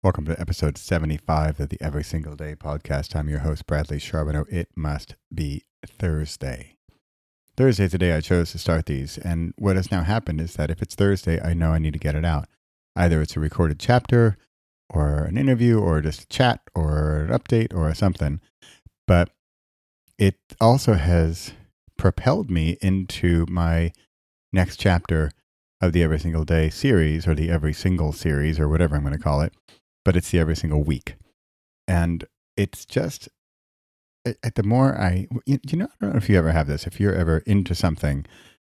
Welcome to episode 75 of the Every Single Day podcast. I'm your host, Bradley Charbonneau. It must be Thursday. Thursday is the day I chose to start these. And what has now happened is that if it's Thursday, I know I need to get it out. Either it's a recorded chapter, or an interview, or just a chat, or an update, or something. But it also has propelled me into my next chapter of the Every Single Day series, or the Every Single series, or whatever I'm going to call it but it's the every single week. And it's just, at the more I, you, know, I don't know if you ever have this, if you're ever into something,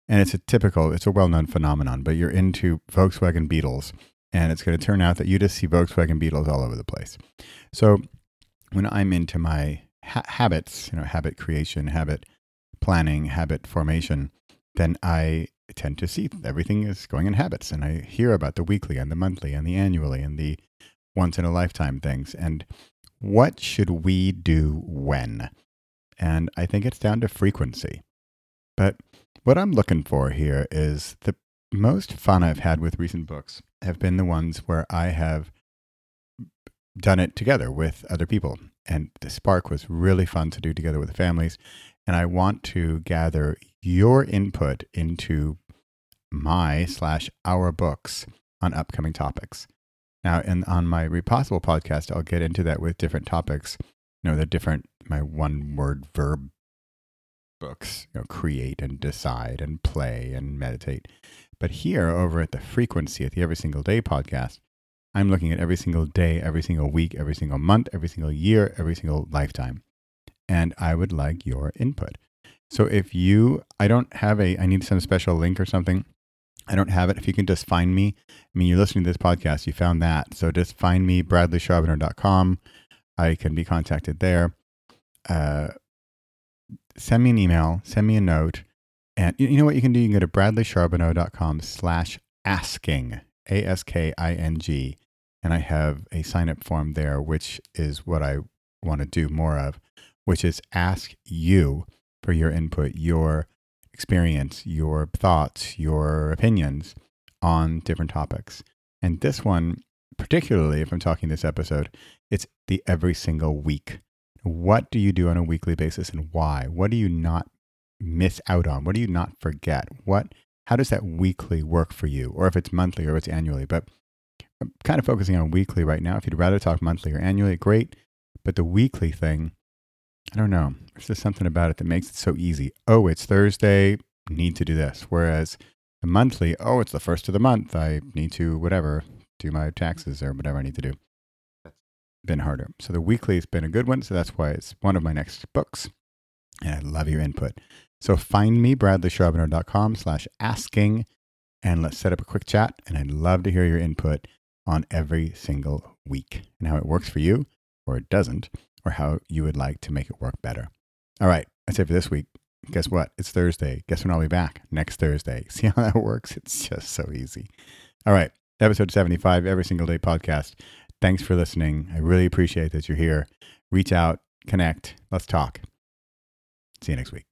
and it's a typical, it's a well known phenomenon, but you're into Volkswagen Beetles, and it's going to turn out that you just see Volkswagen Beetles all over the place. So when I'm into my ha- habits, you know, habit creation, habit planning, habit formation, then I tend to see everything is going in habits. And I hear about the weekly and the monthly and the annually and the once in a lifetime things. And what should we do when? And I think it's down to frequency. But what I'm looking for here is the most fun I've had with recent books have been the ones where I have done it together with other people. And the Spark was really fun to do together with the families. And I want to gather your input into my slash our books on upcoming topics. Now, and on my Repossible podcast, I'll get into that with different topics. You know, the different my one word verb books. You know, create and decide and play and meditate. But here, over at the frequency at the Every Single Day podcast, I'm looking at every single day, every single week, every single month, every single year, every single lifetime. And I would like your input. So if you, I don't have a, I need some special link or something I don't have it. If you can just find me, I mean, you're listening to this podcast, you found that. So just find me, bradleycharbonneau.com. I can be contacted there. Uh, send me an email, send me a note. And you know what you can do? You can go to bradleycharbonneau.com slash asking, A S K I N G. And I have a sign up form there, which is what I want to do more of, which is ask you for your input, your experience, your thoughts, your opinions on different topics. And this one, particularly if I'm talking this episode, it's the every single week. What do you do on a weekly basis and why? What do you not miss out on? What do you not forget? What how does that weekly work for you? Or if it's monthly or it's annually. But I'm kind of focusing on weekly right now. If you'd rather talk monthly or annually, great. But the weekly thing, I don't know. There's just something about it that makes it so easy. Oh, it's Thursday, need to do this. Whereas the monthly, oh, it's the first of the month. I need to, whatever, do my taxes or whatever I need to do. That's been harder. So the weekly has been a good one. So that's why it's one of my next books. And I love your input. So find me, bradleycharbonneau.com slash asking, and let's set up a quick chat. And I'd love to hear your input on every single week and how it works for you or it doesn't or how you would like to make it work better. All right, that's it for this week. Guess what? It's Thursday. Guess when I'll be back? Next Thursday. See how that works? It's just so easy. All right, episode 75, Every Single Day podcast. Thanks for listening. I really appreciate that you're here. Reach out, connect, let's talk. See you next week.